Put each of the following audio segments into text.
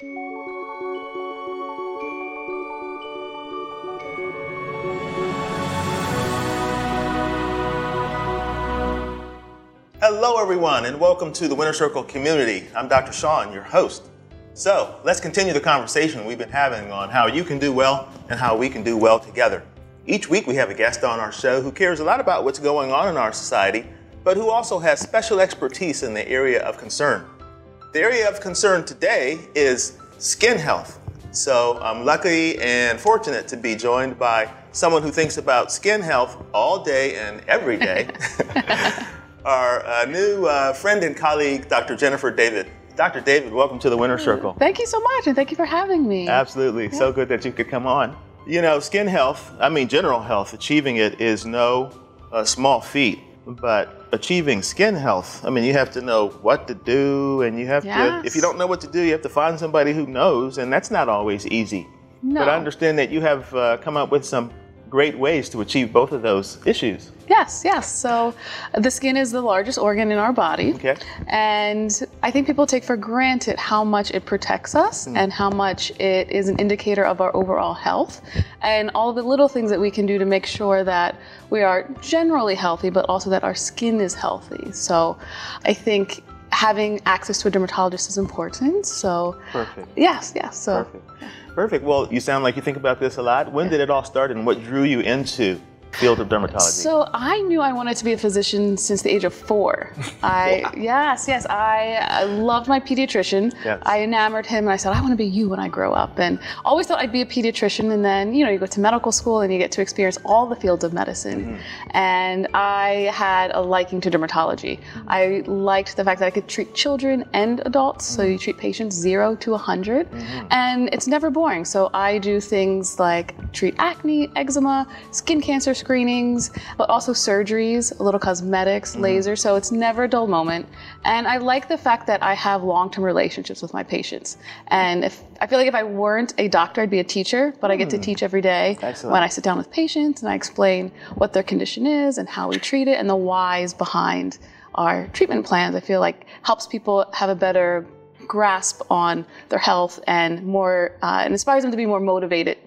Hello, everyone, and welcome to the Winner Circle community. I'm Dr. Sean, your host. So, let's continue the conversation we've been having on how you can do well and how we can do well together. Each week, we have a guest on our show who cares a lot about what's going on in our society, but who also has special expertise in the area of concern. The area of concern today is skin health. So, I'm lucky and fortunate to be joined by someone who thinks about skin health all day and every day. our uh, new uh, friend and colleague, Dr. Jennifer David. Dr. David, welcome to the Winner Circle. Thank you so much, and thank you for having me. Absolutely. Yeah. So good that you could come on. You know, skin health, I mean, general health, achieving it is no uh, small feat, but achieving skin health, I mean, you have to know what to do, and you have yes. to, if you don't know what to do, you have to find somebody who knows, and that's not always easy. No. But I understand that you have uh, come up with some great ways to achieve both of those issues. Yes, yes. So the skin is the largest organ in our body. Okay. And I think people take for granted how much it protects us mm. and how much it is an indicator of our overall health and all the little things that we can do to make sure that we are generally healthy, but also that our skin is healthy. So I think having access to a dermatologist is important. So Perfect. Yes, yes. So Perfect. Perfect. Well, you sound like you think about this a lot. When did it all start and what drew you into field of dermatology? So I knew I wanted to be a physician since the age of four. I wow. yes, yes, I, I, loved my pediatrician. Yes. I enamored him, and I said I want to be you when I grow up. And always thought I'd be a pediatrician. And then you know you go to medical school and you get to experience all the fields of medicine. Mm-hmm. And I had a liking to dermatology. Mm-hmm. I liked the fact that I could treat children and adults. Mm-hmm. So you treat patients zero to 100, mm-hmm. and it's never boring. So I do things like treat acne, eczema, skin cancer screenings, but also surgeries, a little cosmetics, mm-hmm. laser. So it's never a dull moment. And I like the fact that I have long-term relationships with my patients. And if I feel like if I weren't a doctor, I'd be a teacher, but I get to mm. teach every day Excellent. when I sit down with patients and I explain what their condition is and how we treat it and the whys behind our treatment plans. I feel like helps people have a better grasp on their health and more uh, and inspires them to be more motivated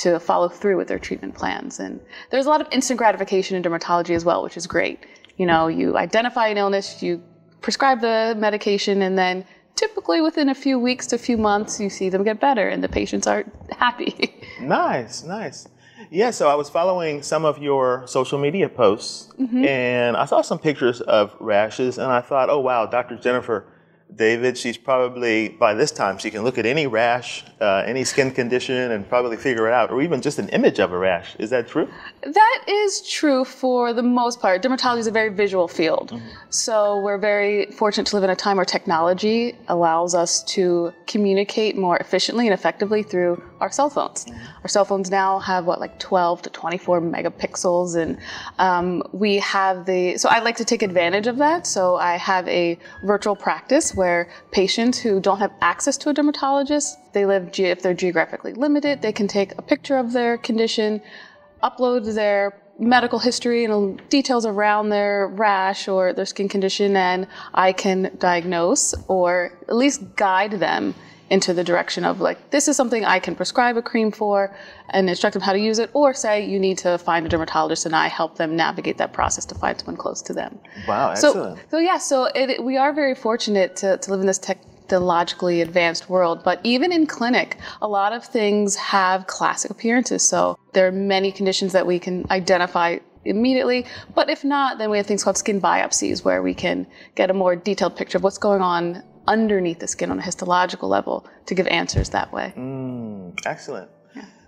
to follow through with their treatment plans. And there's a lot of instant gratification in dermatology as well, which is great. You know, you identify an illness, you prescribe the medication, and then typically within a few weeks to a few months, you see them get better and the patients are happy. nice, nice. Yeah, so I was following some of your social media posts mm-hmm. and I saw some pictures of rashes and I thought, oh wow, Dr. Jennifer David, she's probably, by this time, she can look at any rash, uh, any skin condition, and probably figure it out, or even just an image of a rash. Is that true? That is true for the most part. Dermatology is a very visual field. Mm-hmm. So we're very fortunate to live in a time where technology allows us to communicate more efficiently and effectively through our cell phones. Mm-hmm. Our cell phones now have, what, like 12 to 24 megapixels, and um, we have the, so I like to take advantage of that. So I have a virtual practice where patients who don't have access to a dermatologist, they live, if they're geographically limited, they can take a picture of their condition, upload their medical history and details around their rash or their skin condition, and I can diagnose or at least guide them into the direction of like this is something I can prescribe a cream for and instruct them how to use it, or say you need to find a dermatologist and I help them navigate that process to find someone close to them. Wow, excellent. So, so yeah, so it, we are very fortunate to, to live in this technologically advanced world, but even in clinic, a lot of things have classic appearances. So there are many conditions that we can identify immediately. But if not, then we have things called skin biopsies where we can get a more detailed picture of what's going on underneath the skin on a histological level to give answers that way. Mm, excellent.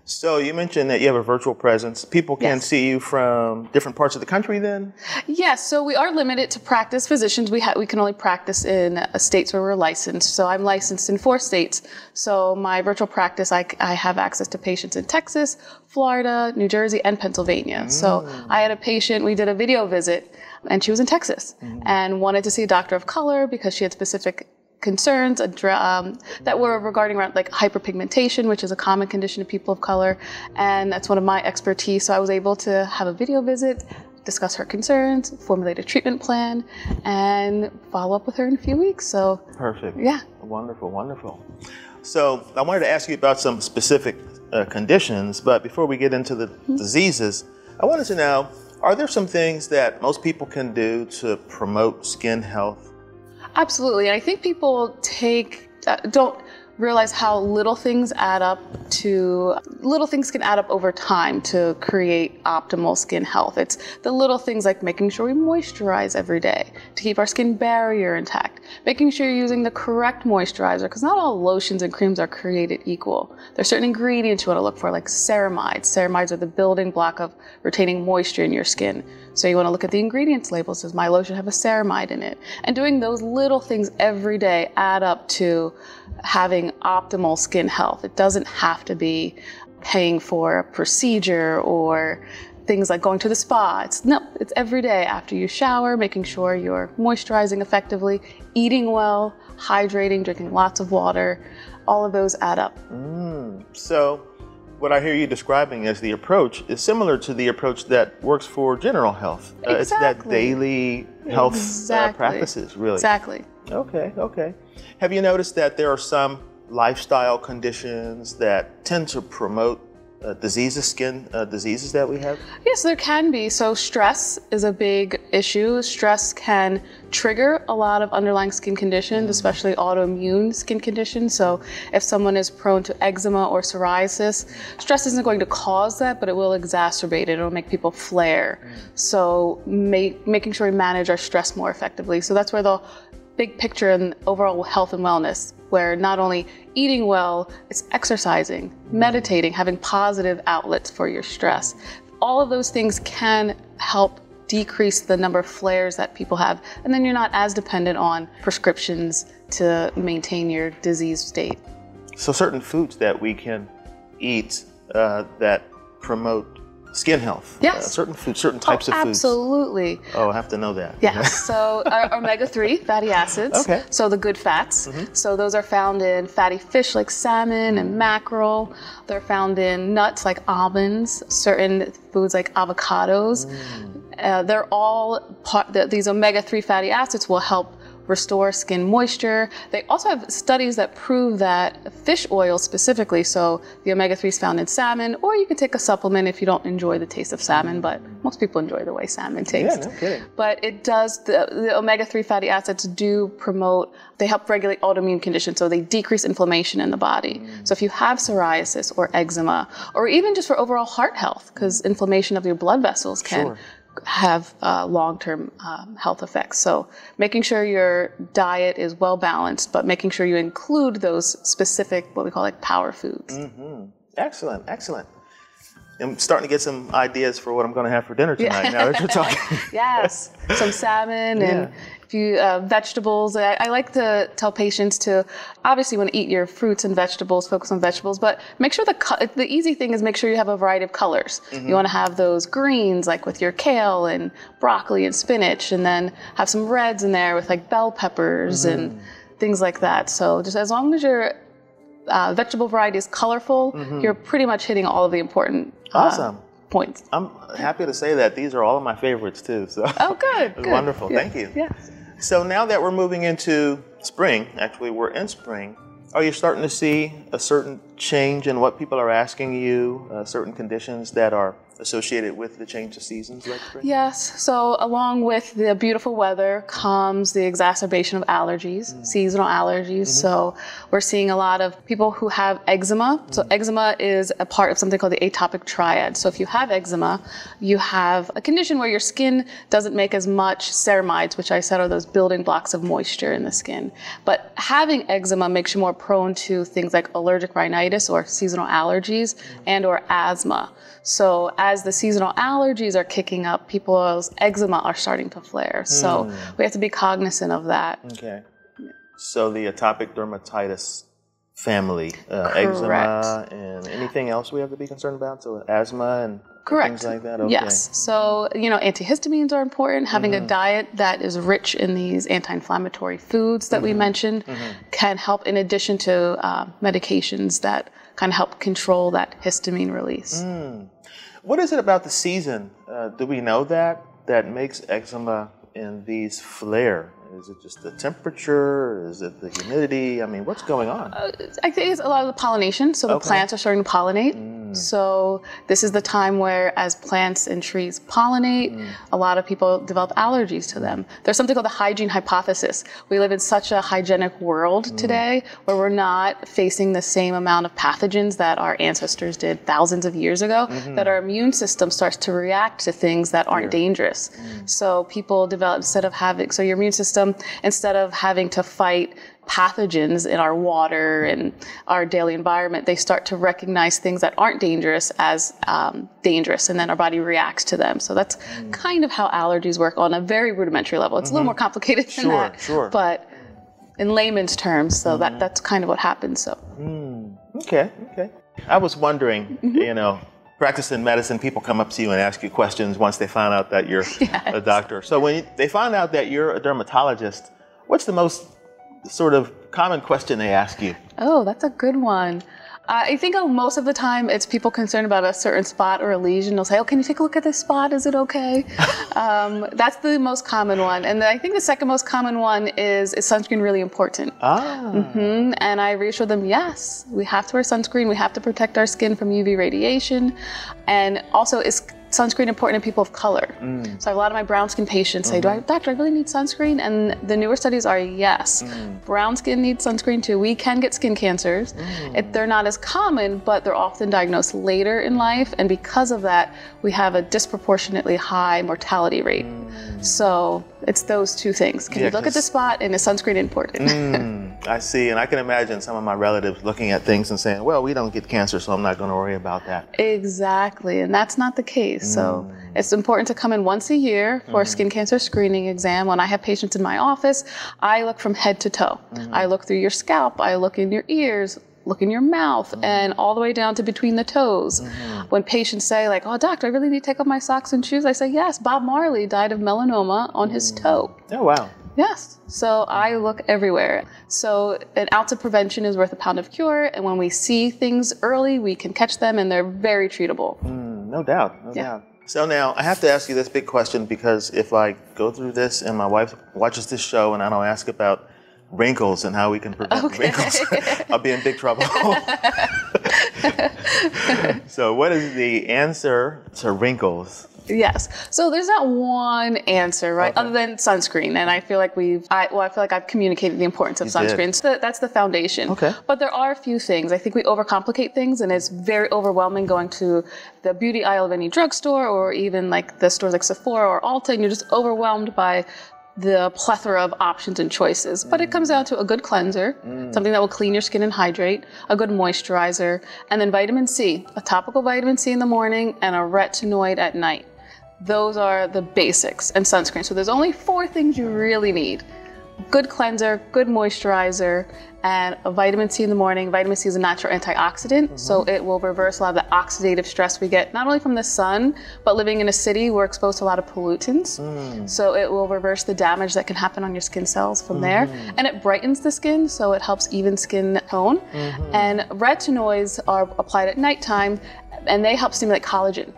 So you mentioned that you have a virtual presence. People can yes. see you from different parts of the country then? Yes, so we are limited to practice physicians. We, ha- we can only practice in uh, states where we're licensed. So I'm licensed in four states. So my virtual practice, I, I have access to patients in Texas, Florida, New Jersey, and Pennsylvania. Mm. So I had a patient, we did a video visit, and she was in Texas mm. and wanted to see a doctor of color because she had specific concerns um, that were regarding around like hyperpigmentation, which is a common condition of people of color, and that's one of my expertise. So I was able to have a video visit, discuss her concerns, formulate a treatment plan, and follow up with her in a few weeks. So perfect. Yeah. Wonderful, wonderful. So I wanted to ask you about some specific uh, conditions, but before we get into the Mm-hmm. diseases, I wanted to know are there some things that most people can do to promote skin health? Absolutely. I think people take uh, don't realize how little things add up to little things can add up over time to create optimal skin health. It's the little things like making sure we moisturize every day to keep our skin barrier intact, making sure you're using the correct moisturizer because not all lotions and creams are created equal. There's certain ingredients you want to look for like ceramides. Ceramides are the building block of retaining moisture in your skin. So you want to look at the ingredients labels. Says my lotion have a ceramide in it. And doing those little things every day add up to having optimal skin health. It doesn't have to be paying for a procedure or things like going to the spa. It's no, it's every day after you shower, making sure you're moisturizing effectively, eating well, hydrating, drinking lots of water. All of those add up. So, what I hear you describing as the approach is similar to the approach that works for general health. Uh, it's that daily health uh, practices, really. Exactly. Okay, okay. Have you noticed that there are some lifestyle conditions that tend to promote uh, diseases, skin uh, diseases that we have? Yes, there can be. So, stress is a big issue. Stress can trigger a lot of underlying skin conditions, especially autoimmune skin conditions. So, if someone is prone to eczema or psoriasis, stress isn't going to cause that, but it will exacerbate it. It'll make people flare. So, make, making sure we manage our stress more effectively. So, that's where the big picture and overall health and wellness, where not only eating well, it's exercising, meditating, having positive outlets for your stress. All of those things can help decrease the number of flares that people have, and then you're not as dependent on prescriptions to maintain your disease state. So, certain foods that we can eat uh, that promote skin health. Yes. Uh, certain foods, certain types of foods. Absolutely. Oh, I have to know that. Yes. So our omega-3 fatty acids. Okay. Mm-hmm. So the good fats. So those are found in fatty fish like salmon and mackerel. They're found in nuts like almonds, certain foods like avocados. Mm. Uh, they're all part. The, these omega-3 fatty acids will help restore skin moisture. They also have studies that prove that fish oil specifically, so the omega 3s found in salmon, or you can take a supplement if you don't enjoy the taste of salmon, but most people enjoy the way salmon tastes. Yeah, no kidding. but it does the, the omega-3 fatty acids do promote they help regulate autoimmune conditions so they decrease inflammation in the body mm. so if you have psoriasis or eczema or even just for overall heart health because inflammation of your blood vessels can Sure. Have uh, long-term um, health effects. So making sure your diet is well balanced but making sure you include those specific what we call like power foods. Excellent, excellent. I'm starting to get some ideas for what I'm going to have for dinner tonight now that you're talking. Yes, some salmon Yeah. and a few uh, vegetables. I, I like to tell patients to obviously want to eat your fruits and vegetables, focus on vegetables, but make sure the the easy thing is make sure you have a variety of colors. You want to have those greens like with your kale and broccoli and spinach, and then have some reds in there with like bell peppers and things like that. So just as long as your uh, vegetable variety is colorful, you're pretty much hitting all of the important uh, Awesome. points. I'm happy to say that these are all of my favorites too. So Oh, good. Good. wonderful. Yeah. Thank you. Yeah. So now that we're moving into spring, actually we're in spring. Are you starting to see a certain change in what people are asking you? Uh, certain conditions that are associated with the change of seasons? Yes. So, along with the beautiful weather comes the exacerbation of allergies, mm-hmm. seasonal allergies. Mm-hmm. So, we're seeing a lot of people who have eczema. So, mm-hmm. eczema is a part of something called the atopic triad. So, if you have eczema, you have a condition where your skin doesn't make as much ceramides, which I said are those building blocks of moisture in the skin. But having eczema makes you more prone to things like allergic rhinitis or seasonal allergies and or asthma. So as the seasonal allergies are kicking up, people's eczema are starting to flare. So we have to be cognizant of that. Okay. So the atopic dermatitis family, uh, eczema, and anything else we have to be concerned about? So asthma and Correct. things like that. Okay. Yes. So, you know, antihistamines are important. Having Mm-hmm. a diet that is rich in these anti inflammatory foods that Mm-hmm. we mentioned can help, in addition to uh, medications that kind of help control that histamine release. Mm. What is it about the season? Uh, do we know that that makes eczema and these flare? Is it just the temperature? Is it the humidity? I mean, what's going on? Uh, I think it's a lot of the pollination. So the Okay. plants are starting to pollinate. Mm. So this is the time where, as plants and trees pollinate, mm. a lot of people develop allergies to them. There's something called the hygiene hypothesis. We live in such a hygienic world mm. today where we're not facing the same amount of pathogens that our ancestors did thousands of years ago, mm-hmm. that our immune system starts to react to things that aren't dangerous. So people develop, instead of having, so your immune system, instead of having to fight pathogens in our water and our daily environment, they start to recognize things that aren't dangerous as um, dangerous, and then our body reacts to them. So that's kind of how allergies work on a very rudimentary level. It's a little more complicated than Sure, that, sure. but in layman's terms, so that that's kind of what happens. So Okay, okay. I was wondering, Mm-hmm. you know, practicing medicine, people come up to you and ask you questions once they find out that you're a doctor. So when they find out that you're a dermatologist, what's the most sort of common question they ask you? Oh, that's a good one. Uh, I think uh, most of the time it's people concerned about a certain spot or a lesion. They'll say, "Oh, can you take a look at this spot? Is it okay?" um, that's the most common one, and I think the second most common one is: Is sunscreen really important? Ah, Mhm, And I reassure them, yes, we have to wear sunscreen. We have to protect our skin from UV radiation, and also is sunscreen important in people of color? Mm. So a lot of my brown skin patients say, "Do I, mm-hmm. doctor, I really need sunscreen?" And the newer studies are yes, mm. brown skin needs sunscreen too. We can get skin cancers. Mm. It, they're not as common, but they're often diagnosed later in life, and because of that, we have a disproportionately high mortality rate. So it's those two things. Can Yeah, you look at the spot, and is sunscreen important? I see, and I can imagine some of my relatives looking at things and saying, "Well, we don't get cancer, so I'm not going to worry about that." Exactly, and that's not the case. So Mm. it's important to come in once a year for Mm-hmm. a skin cancer screening exam. When I have patients in my office, I look from head to toe. Mm-hmm. I look through your scalp, I look in your ears, look in your mouth, Mm-hmm. and all the way down to between the toes. When patients say, like, oh, doctor, I really need to take off my socks and shoes, I say, yes, Bob Marley died of melanoma on his Mm. toe. Oh wow. Yes. So I look everywhere. So an ounce of prevention is worth a pound of cure. And when we see things early, we can catch them and they're very treatable. Mm, no doubt, no Yeah. doubt. So now I have to ask you this big question because if I go through this and my wife watches this show and I don't ask about wrinkles and how we can prevent Okay. wrinkles, I'll be in big trouble. so, what is the answer to wrinkles? Yes. So there's not one answer, right? Okay. Other than sunscreen. And I feel like we've, I, well, I feel like I've communicated the importance of You sunscreen. So that's the foundation. Okay. But there are a few things. I think we overcomplicate things and it's very overwhelming going to the beauty aisle of any drugstore or even like the stores like Sephora or Ulta and you're just overwhelmed by the plethora of options and choices. But it comes down to a good cleanser, mm. something that will clean your skin and hydrate, a good moisturizer, and then vitamin C, a topical vitamin C in the morning and a retinoid at night. Those are the basics and sunscreen. So there's only four things you really need. Good cleanser, good moisturizer, and a vitamin C in the morning. Vitamin C is a natural antioxidant, mm-hmm. so it will reverse a lot of the oxidative stress we get not only from the sun, but living in a city, we're exposed to a lot of pollutants. Mm. So it will reverse the damage that can happen on your skin cells from there. Mm-hmm. And it brightens the skin, so it helps even skin tone. Mm-hmm. And retinoids are applied at nighttime, and they help stimulate collagen.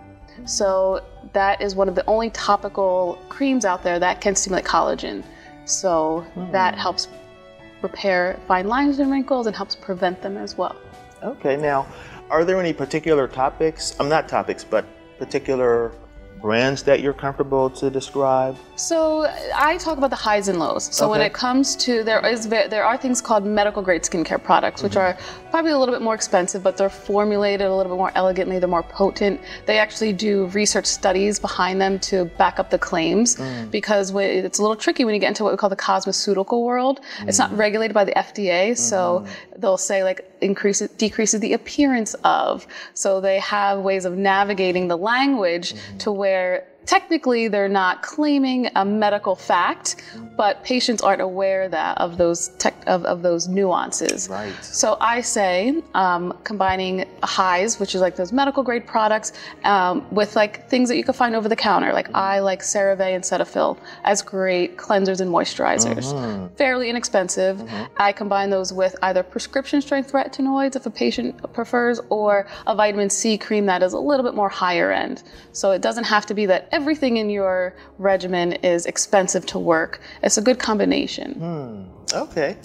So that is one of the only topical creams out there that can stimulate collagen. So hmm. that helps repair fine lines and wrinkles and helps prevent them as well. Okay, now, are there any particular topics? I'm not topics, but particular brands that you're comfortable to describe? So I talk about the highs and lows. So when it comes to there is there are things called medical grade skincare products, which mm-hmm. are probably a little bit more expensive, but they're formulated a little bit more elegantly. They're more potent. They actually do research studies behind them to back up the claims mm. because when, it's a little tricky when you get into what we call the cosmeceutical world. It's not mm. regulated by the FDA, so mm-hmm. they'll say like increases decreases the appearance of. So they have ways of navigating the language mm-hmm. to where technically they're not claiming a medical fact, but patients aren't aware that of those tech, of, of those nuances. Right. So I say um, combining highs, which is like those medical grade products, um, with like things that you can find over the counter. Like I like CeraVe and Cetaphil as great cleansers and moisturizers. Fairly inexpensive. I combine those with either prescription strength retinoids if a patient prefers, or a vitamin C cream that is a little bit more higher end. So it doesn't have to be that everything in your regimen is expensive to work. It's a good combination. Hmm, okay.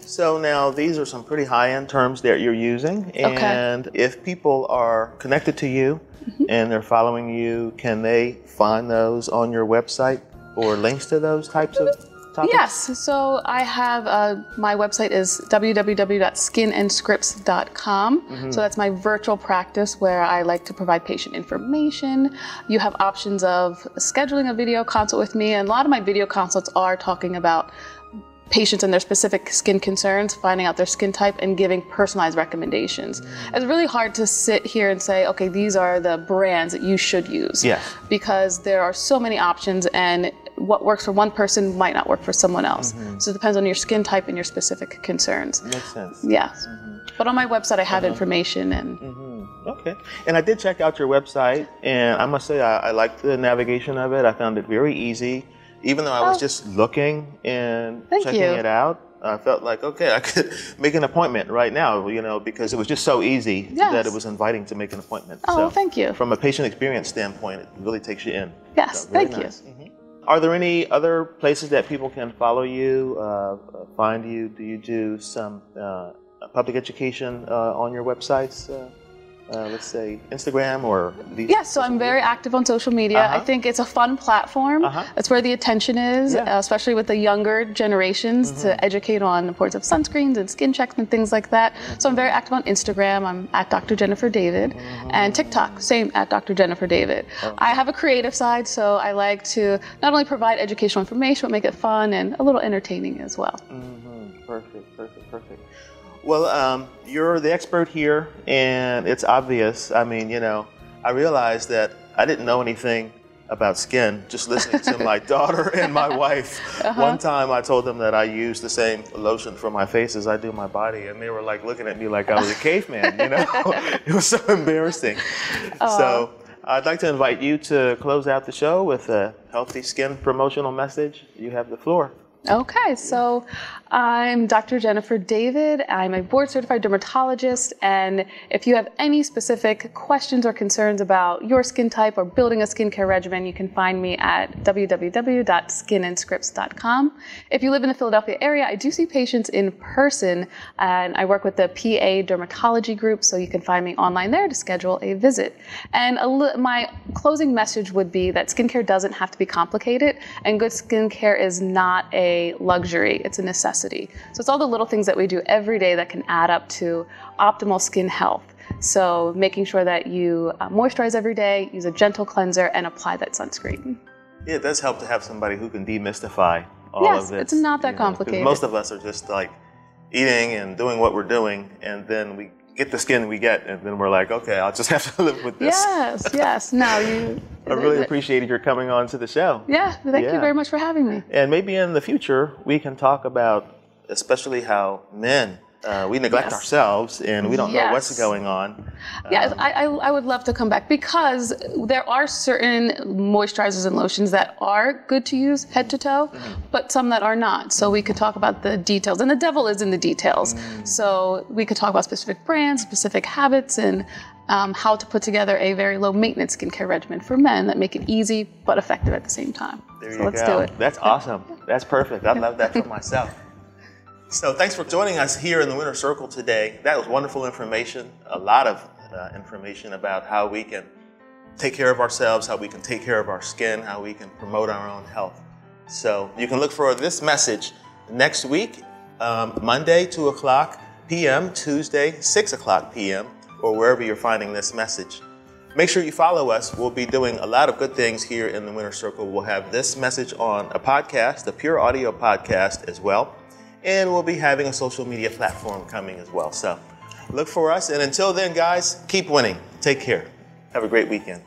So now these are some pretty high-end terms that you're using, and if people are connected to you mm-hmm. and they're following you, can they find those on your website or links to those types of topics? Yes, so I have uh, my website is www.skinandscripts.com. So that's my virtual practice where I like to provide patient information. You have options of scheduling a video consult with me, and a lot of my video consults are talking about patients and their specific skin concerns, finding out their skin type, and giving personalized recommendations. It's really hard to sit here and say, okay, these are the brands that you should use. Yes. Because there are so many options, and what works for one person might not work for someone else. Mm-hmm. So it depends on your skin type and your specific concerns. Makes sense. Yes. Mm-hmm. But on my website, I have uh-huh. information and mm-hmm. Okay. And I did check out your website, and I must say I, I liked the navigation of it. I found it very easy, even though I was Oh. just looking and Thank checking you. it out. I felt like okay, I could make an appointment right now, you know, because it was just so easy Yes. that it was inviting to make an appointment. Oh, So, thank you. From a patient experience standpoint, it really takes you in. Yes, So, thank you. nice. Are there any other places that people can follow you, uh, uh, find you? Do you do some uh, public education uh, on your websites? Uh, let's say Instagram or these? Yes, so I'm very active on social media. I Uh-huh. think it's a fun platform. Uh-huh. That's where the attention is, Yeah. Mm-hmm. uh, especially with the younger generations, to educate on the importance of sunscreens and skin checks and things like that. So I'm very active on Instagram. I'm at Dr. Jennifer David. Mm-hmm. And TikTok, same at Dr. Jennifer David. I have a creative side, so I like to not only provide educational information, but make it fun and a little entertaining as well. Mhm. Well, um, you're the expert here, and it's obvious. I mean, you know, I realized that I didn't know anything about skin just listening to my daughter and my wife. One time I told them that I use the same lotion for my face as I do my body, and they were like looking at me like I was a caveman, you know? it was so embarrassing. So I'd like to invite you to close out the show with a healthy skin promotional message. You have the floor. Okay, so I'm Dr. Jennifer David. I'm a board certified dermatologist, and if you have any specific questions or concerns about your skin type or building a skincare regimen, you can find me at www.skinandscripts.com. If you live in the Philadelphia area, I do see patients in person, and I work with the PA Dermatology Group, so you can find me online there to schedule a visit. And a li- my closing message would be that skincare doesn't have to be complicated, and good skincare is not a luxury, it's a necessity. So it's all the little things that we do every day that can add up to optimal skin health. So making sure that you uh, moisturize every day, use a gentle cleanser, and apply that sunscreen. Yeah, it does help to have somebody who can demystify all Yes, of this. it's not that you know, complicated. Most of us are just like eating and doing what we're doing, and then we get the skin we get, and then we're like, okay, I'll just have to live with this. Yes, yes. No, you. I really appreciated your coming on to the show. Yeah, thank Yeah. you very much for having me. And maybe in the future, we can talk about especially how men, uh, we neglect Yes. ourselves and we don't know what's going on. Yes, I, I, I would love to come back because there are certain moisturizers and lotions that are good to use head to toe, but some that are not. So we could talk about the details, and the devil is in the details. So we could talk about specific brands, specific habits, and um, how to put together a very low maintenance skincare regimen for men that make it easy but effective at the same time. There so you let's go. do it. That's awesome. That's perfect. I love that for myself. So thanks for joining us here in the Winner Circle today. That was wonderful information. A lot of uh, information about how we can take care of ourselves, how we can take care of our skin, how we can promote our own health. So you can look for this message next week, um, Monday, 2 o'clock p.m., Tuesday, 6 o'clock p.m., or wherever you're finding this message. Make sure you follow us. We'll be doing a lot of good things here in the Winner Circle. We'll have this message on a podcast, a pure audio podcast as well. And we'll be having a social media platform coming as well. So look for us. And until then, guys, keep winning. Take care. Have a great weekend.